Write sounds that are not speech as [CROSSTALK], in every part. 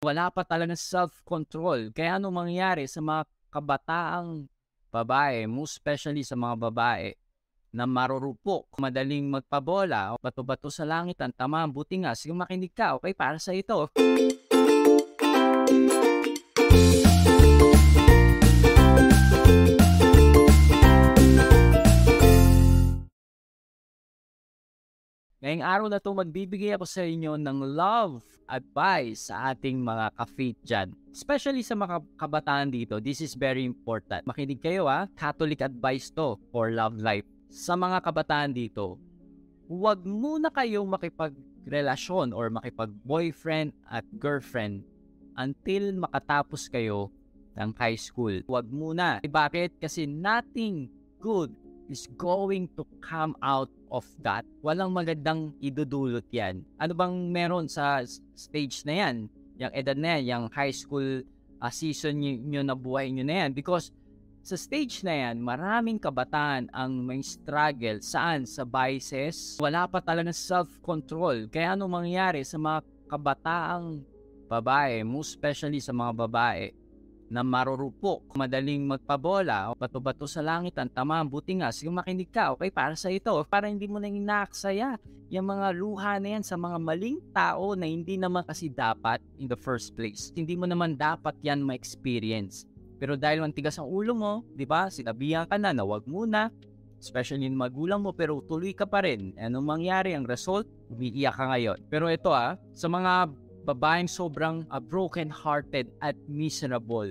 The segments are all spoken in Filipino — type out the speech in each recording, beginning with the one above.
Wala pa talaga self-control. Kaya ano mangyayari sa mga kabataang babae, most especially sa mga babae, na marurupok, madaling magpabola, bato-bato sa langit ang tama, buti nga, sige makinig ka, okay, para sa ito. Ngayong araw na to magbibigay ako sa inyo ng love advice sa ating mga ka-faith dyan. Especially sa mga kabataan dito, this is very important. Makinig kayo ha, Catholic advice to for love life. Sa mga kabataan dito, huwag muna kayong makipagrelasyon or makipag-boyfriend at girlfriend until makatapos kayo ng high school. Huwag muna. Bakit? Kasi nothing good is going to come out of that. Walang magandang idudulot yan. Ano bang meron sa stage na yan? Yung edad na yan, yung high school uh, season nyo, na buhay nyo na yan. Because sa stage na yan, maraming kabataan ang may struggle. Saan? Sa biases. Wala pa talaga self-control. Kaya ano mangyayari sa mga kabataang babae, most especially sa mga babae, na marurupok, madaling magpabola, bato-bato sa langit ang tama, buti nga, sige makinig ka, okay, para sa ito, para hindi mo nang inaaksaya yung mga luha na yan sa mga maling tao na hindi naman kasi dapat in the first place. Hindi mo naman dapat yan ma-experience. Pero dahil mantigas ang ulo mo, di ba, sinabihan ka na na wag muna, especially yung magulang mo, pero tuloy ka pa rin. Anong mangyari? Ang result, umiiyak ka ngayon. Pero ito ah, sa mga babaeng sobrang uh, broken-hearted at miserable.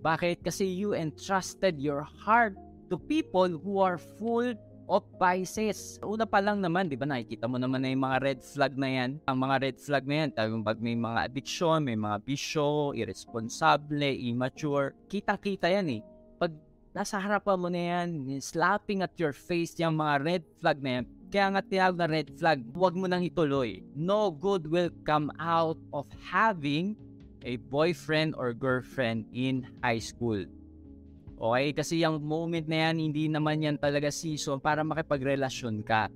Bakit? Kasi you entrusted your heart to people who are full of vices. Una pa lang naman, di ba, nakikita mo naman na yung mga red flag na yan. Ang mga red flag na yan, pag may mga addiction, may mga bisyo, irresponsible, immature, kita-kita yan eh. Pag nasa harapan mo na yan, slapping at your face yung mga red flag na yan, kaya nga tinawag na red flag, huwag mo nang ituloy. No good will come out of having a boyfriend or girlfriend in high school. Okay? Kasi yung moment na yan, hindi naman yan talaga season para makipagrelasyon ka.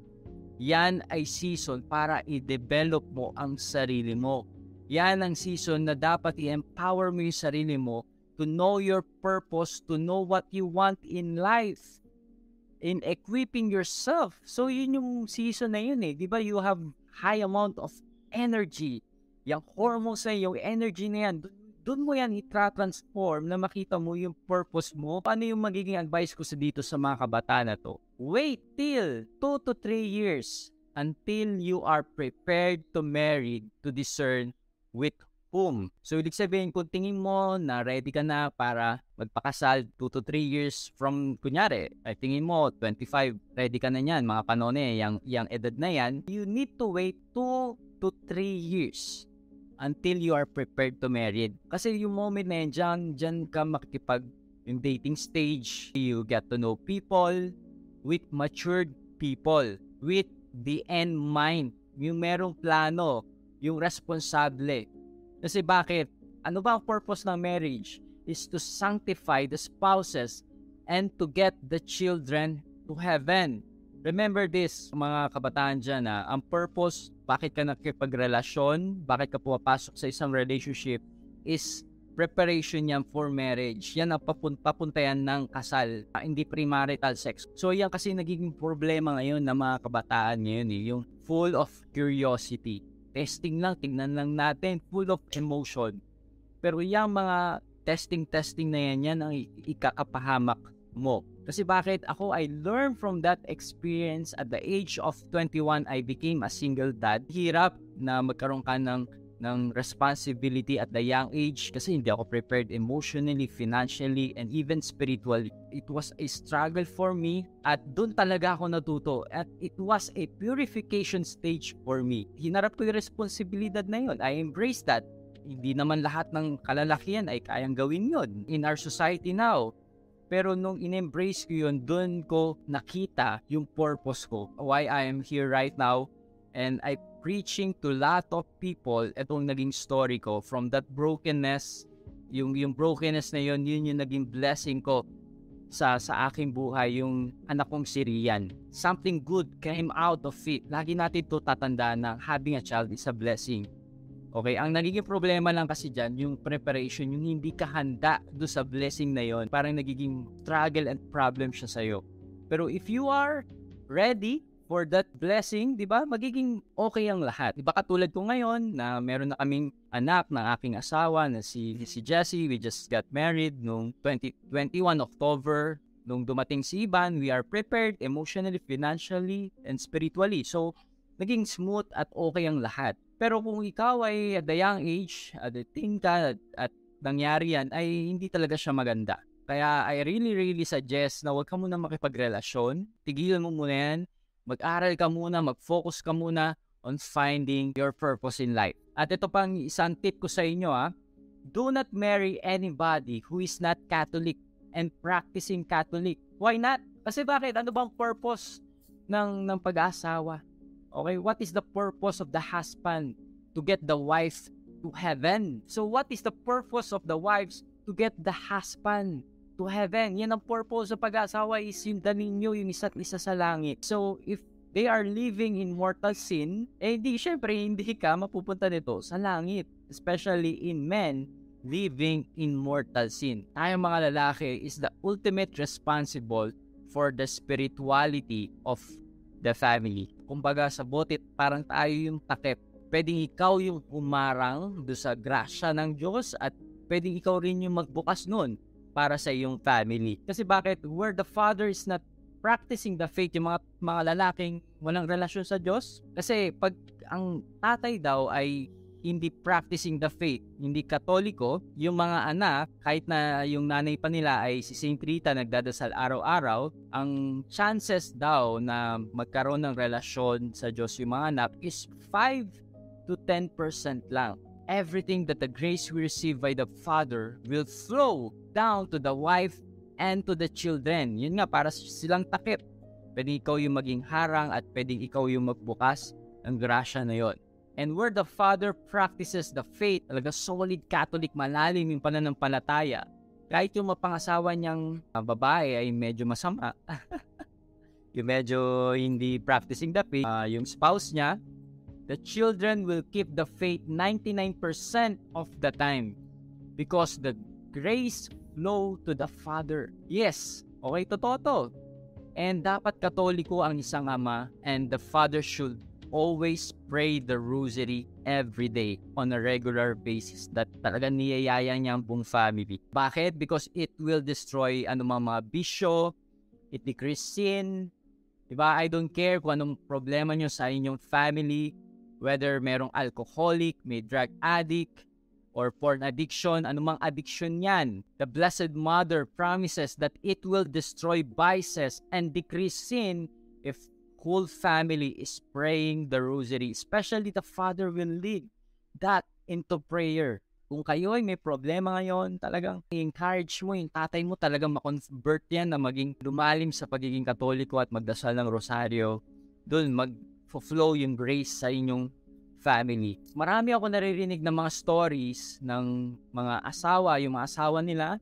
Yan ay season para i-develop mo ang sarili mo. Yan ang season na dapat i-empower mo yung sarili mo to know your purpose, to know what you want in life in equipping yourself. So yun yung season na yun eh. Di ba you have high amount of energy. Yung hormones na yung energy na yan, doon mo yan i-transform na makita mo yung purpose mo. Ano yung magiging advice ko sa dito sa mga kabataan na to? Wait till 2 to 3 years until you are prepared to marry to discern with whom. So, ibig sabihin, kung tingin mo na ready ka na para magpakasal 2 to 3 years from, kunyari, ay tingin mo, 25, ready ka na yan, mga panone, yung, yung edad na yan, you need to wait 2 to 3 years until you are prepared to marry. Kasi yung moment na yan, dyan, dyan ka makikipag yung dating stage, you get to know people with matured people, with the end mind, yung merong plano, yung responsable, kasi bakit? Ano ba ang purpose ng marriage? Is to sanctify the spouses and to get the children to heaven. Remember this, mga kabataan dyan, na ang purpose, bakit ka nakipagrelasyon, bakit ka pumapasok sa isang relationship, is preparation yan for marriage. Yan ang papun- papuntayan ng kasal, uh, hindi premarital sex. So yan kasi nagiging problema ngayon ng mga kabataan ngayon, eh, yung full of curiosity testing lang, tingnan lang natin, full of emotion. Pero yung mga testing-testing na yan, yan ang ikakapahamak mo. Kasi bakit? Ako, I learned from that experience at the age of 21, I became a single dad. Hirap na magkaroon ka ng ng responsibility at the young age kasi hindi ako prepared emotionally, financially, and even spiritually. It was a struggle for me at doon talaga ako natuto at it was a purification stage for me. Hinarap ko yung responsibilidad na yun. I embraced that. Hindi naman lahat ng kalalakihan ay kayang gawin yun in our society now. Pero nung in-embrace ko yun, doon ko nakita yung purpose ko. Why I am here right now. And I preaching to lot of people, itong naging story ko, from that brokenness, yung, yung brokenness na yun, yun yung naging blessing ko sa sa aking buhay, yung anak kong si Rian. Something good came out of it. Lagi natin to tatandaan na having a child is a blessing. Okay, ang nagiging problema lang kasi dyan, yung preparation, yung hindi ka handa do sa blessing na yon, parang nagiging struggle and problem siya sa'yo. Pero if you are ready for that blessing, 'di ba? Magiging okay ang lahat. 'Di ba katulad ko ngayon na meron na kaming anak ng aking asawa na si si Jessie. We just got married noong 2021 October. Nung dumating si Ivan, we are prepared emotionally, financially, and spiritually. So, naging smooth at okay ang lahat. Pero kung ikaw ay at the young age, at the teen ka, at, at nangyari yan, ay hindi talaga siya maganda. Kaya I really, really suggest na huwag ka muna makipagrelasyon. Tigilan mo muna yan mag-aral ka muna, mag-focus ka muna on finding your purpose in life. At ito pang isang tip ko sa inyo ha, do not marry anybody who is not Catholic and practicing Catholic. Why not? Kasi bakit? Ano bang purpose ng, ng pag-asawa? Okay, what is the purpose of the husband? To get the wife to heaven. So what is the purpose of the wives? To get the husband to heaven. Yan ang purpose sa pag-asawa is yung ninyo yung isa't isa sa langit. So, if they are living in mortal sin, eh di syempre hindi ka mapupunta nito sa langit. Especially in men living in mortal sin. Tayong mga lalaki is the ultimate responsible for the spirituality of the family. Kumbaga sa botit, parang tayo yung takip. Pwedeng ikaw yung umarang do sa grasya ng Diyos at pwedeng ikaw rin yung magbukas nun para sa iyong family. Kasi bakit? Where the father is not practicing the faith, yung mga, mga lalaking walang relasyon sa Diyos. Kasi pag ang tatay daw ay hindi practicing the faith, hindi katoliko, yung mga anak, kahit na yung nanay pa nila ay si Saint Rita nagdadasal araw-araw, ang chances daw na magkaroon ng relasyon sa Diyos yung mga anak is 5 to 10% lang everything that the grace we receive by the Father will flow down to the wife and to the children. Yun nga, para silang takip. Pwede ikaw yung maging harang at pwedeng ikaw yung magbukas ng grasya na yon. And where the Father practices the faith, talaga solid Catholic, malalim yung pananampalataya, kahit yung mapangasawa niyang uh, babae ay medyo masama, [LAUGHS] yung medyo hindi practicing the faith, uh, yung spouse niya, the children will keep the faith 99% of the time because the grace flow to the Father. Yes, okay, totoo to. And dapat katoliko ang isang ama and the father should always pray the rosary every day on a regular basis that talaga niyayaya niya ang buong family. Bakit? Because it will destroy anumang mga bisyo, it decrease sin, Diba? I don't care kung anong problema nyo sa inyong family, whether merong alcoholic, may drug addict, or porn addiction, anumang addiction yan. The Blessed Mother promises that it will destroy vices and decrease sin if whole family is praying the rosary. Especially the father will lead that into prayer. Kung kayo ay may problema ngayon, talagang encourage mo yung tatay mo talagang makonvert yan na maging lumalim sa pagiging katoliko at magdasal ng rosaryo. Doon mag flow yung grace sa inyong family. Marami ako naririnig ng mga stories ng mga asawa, yung mga asawa nila,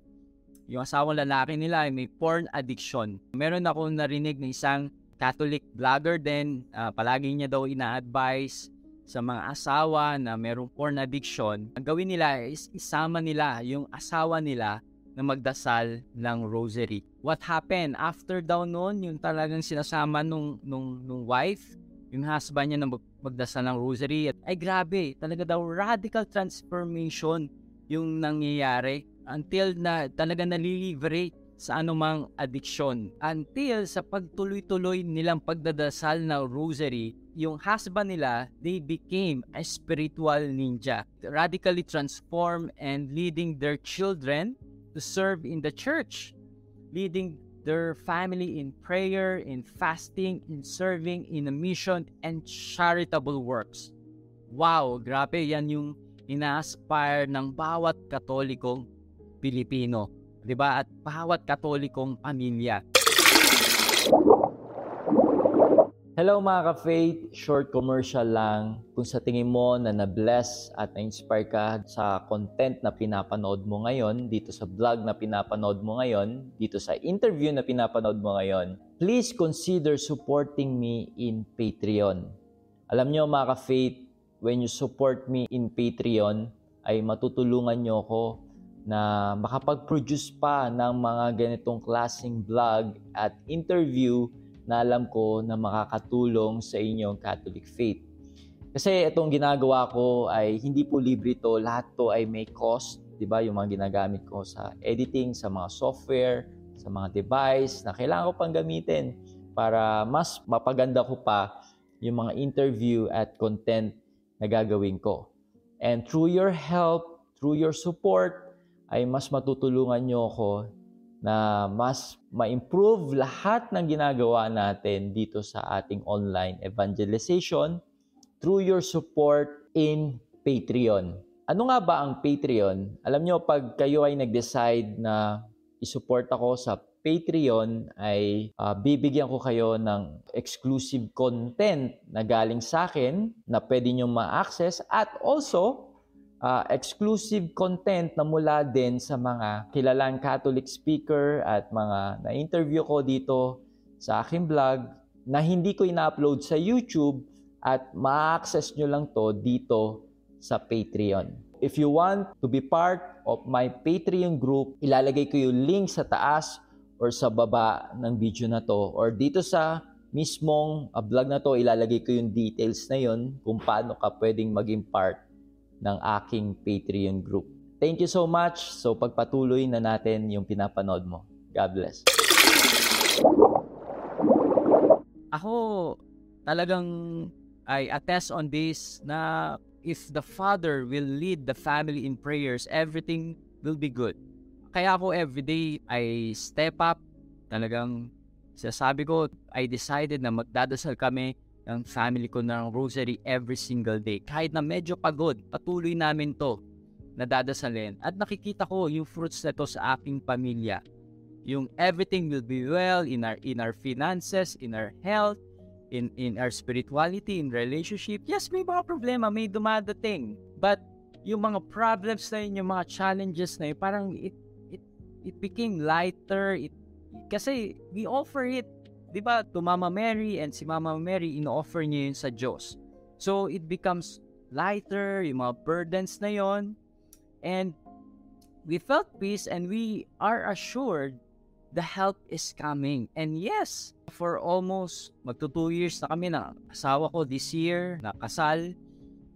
yung asawang lalaki nila ay may porn addiction. Meron ako narinig ng isang Catholic vlogger din, uh, palagi niya daw ina-advise sa mga asawa na merong porn addiction. Ang gawin nila is isama nila yung asawa nila na magdasal ng rosary. What happened? After daw noon, yung talagang sinasama nung, nung, nung wife, yung husband niya na mag- magdasal ng rosary. At, ay grabe, talaga daw radical transformation yung nangyayari until na talaga naliliberate sa anumang addiction. Until sa pagtuloy-tuloy nilang pagdadasal ng rosary, yung husband nila, they became a spiritual ninja. Radically transformed and leading their children to serve in the church. Leading their family in prayer, in fasting, in serving, in a mission, and charitable works. Wow, grabe yan yung ina-aspire ng bawat katolikong Pilipino. 'di ba? At bawat katolikong pamilya. Hello mga ka-faith, short commercial lang. Kung sa tingin mo na na-bless at na-inspire ka sa content na pinapanood mo ngayon, dito sa vlog na pinapanood mo ngayon, dito sa interview na pinapanood mo ngayon, please consider supporting me in Patreon. Alam nyo mga ka-faith, when you support me in Patreon, ay matutulungan nyo ako na makapag-produce pa ng mga ganitong klaseng vlog at interview na alam ko na makakatulong sa inyong Catholic faith. Kasi itong ginagawa ko ay hindi po libre to, lahat to ay may cost, 'di ba? Yung mga ginagamit ko sa editing, sa mga software, sa mga device na kailangan ko pang gamitin para mas mapaganda ko pa yung mga interview at content na gagawin ko. And through your help, through your support, ay mas matutulungan nyo ako na mas ma-improve lahat ng ginagawa natin dito sa ating online evangelization through your support in Patreon. Ano nga ba ang Patreon? Alam nyo, pag kayo ay nag-decide na isupport ako sa Patreon ay uh, bibigyan ko kayo ng exclusive content na galing sa akin na pwede nyo ma-access at also uh, exclusive content na mula din sa mga kilalang Catholic speaker at mga na-interview ko dito sa aking vlog na hindi ko ina-upload sa YouTube at ma-access nyo lang to dito sa Patreon. If you want to be part of my Patreon group, ilalagay ko yung link sa taas or sa baba ng video na to or dito sa mismong uh, vlog na to, ilalagay ko yung details na yon kung paano ka pwedeng maging part ng aking Patreon group. Thank you so much. So pagpatuloy na natin yung pinapanood mo. God bless. Ako talagang I attest on this na if the Father will lead the family in prayers, everything will be good. Kaya ako everyday I step up. Talagang sasabi ko, I decided na magdadasal kami ng family ko ng rosary every single day. Kahit na medyo pagod, patuloy namin to nadadasalin. At nakikita ko yung fruits na to sa aking pamilya. Yung everything will be well in our in our finances, in our health, in in our spirituality, in relationship. Yes, may mga problema, may dumadating. But yung mga problems na yun, yung mga challenges na yun, parang it it became lighter. It, kasi we offer it, di ba, to Mama Mary and si Mama Mary, ino-offer niya yun sa Diyos. So, it becomes lighter, yung mga burdens na yon And we felt peace and we are assured the help is coming. And yes, for almost magto two years na kami na asawa ko this year, na kasal,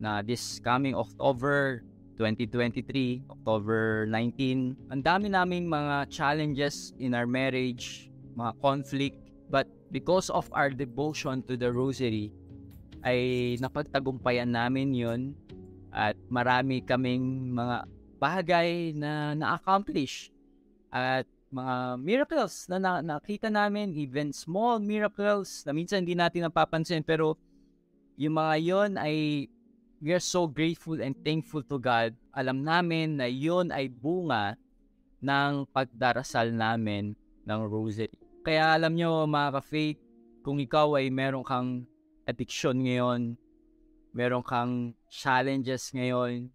na this coming October 2023, October 19. Ang dami naming mga challenges in our marriage, mga conflict. But because of our devotion to the rosary, ay napagtagumpayan namin yon at marami kaming mga bagay na na-accomplish at mga miracles na, na nakita namin, even small miracles na minsan hindi natin napapansin pero yung mga yon ay we are so grateful and thankful to God. Alam namin na yon ay bunga ng pagdarasal namin ng rosary. Kaya alam nyo mga ka-faith, kung ikaw ay meron kang addiction ngayon, meron kang challenges ngayon,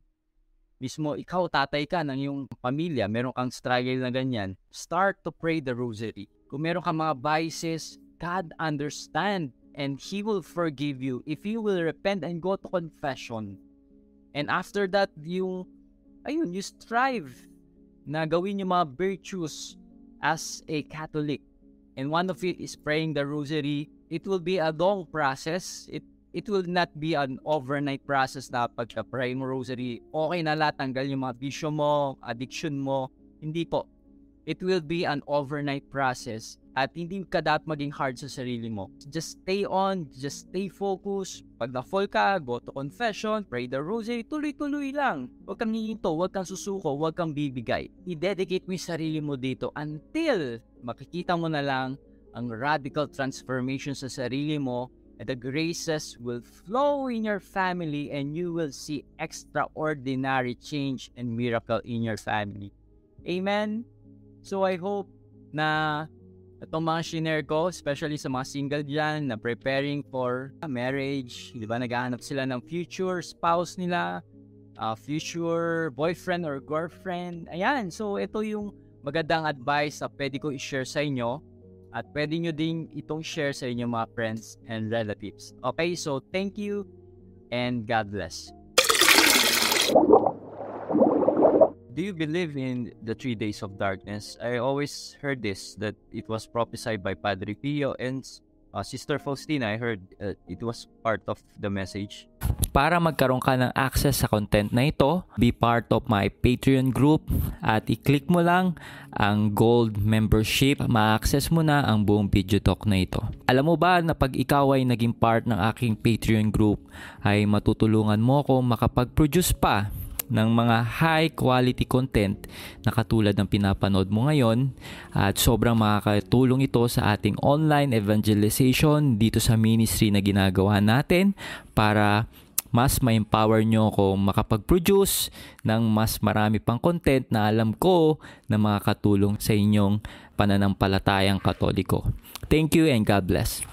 mismo ikaw tatay ka ng iyong pamilya, meron kang struggle na ganyan, start to pray the rosary. Kung meron kang mga vices, God understand and He will forgive you if you will repent and go to confession. And after that, yung, ayun, you strive na gawin yung mga virtues as a Catholic. And one of it is praying the rosary. It will be a long process. It it will not be an overnight process na pagka-pray mo rosary, okay na lahat, tanggal yung mga bisyo mo, addiction mo. Hindi po. It will be an overnight process at hindi ka dapat maging hard sa sarili mo. Just stay on, just stay focused. Pag na-fall ka, go to confession, pray the rosary, tuloy-tuloy lang. Huwag kang hihinto, huwag kang susuko, huwag kang bibigay. I-dedicate mo yung sarili mo dito until makikita mo na lang ang radical transformation sa sarili mo and the graces will flow in your family and you will see extraordinary change and miracle in your family. Amen? So I hope na itong mga shinare ko, especially sa mga single dyan na preparing for marriage, di ba, naghahanap sila ng future spouse nila, uh, future boyfriend or girlfriend. Ayan, so ito yung magandang advice na pwede ko i-share sa inyo at pwede nyo din itong share sa inyo mga friends and relatives. Okay, so thank you and God bless. Do you believe in the three days of darkness? I always heard this that it was prophesied by Padre Pio and uh, Sister Faustina. I heard uh, it was part of the message. Para magkaroon ka ng access sa content na ito, be part of my Patreon group at i-click mo lang ang gold membership. Ma-access mo na ang buong video talk na ito. Alam mo ba na pag ikaw ay naging part ng aking Patreon group ay matutulungan mo ako makapag-produce pa ng mga high quality content na katulad ng pinapanood mo ngayon at sobrang makakatulong ito sa ating online evangelization dito sa ministry na ginagawa natin para mas ma-empower nyo ako makapag-produce ng mas marami pang content na alam ko na makakatulong sa inyong pananampalatayang katoliko. Thank you and God bless.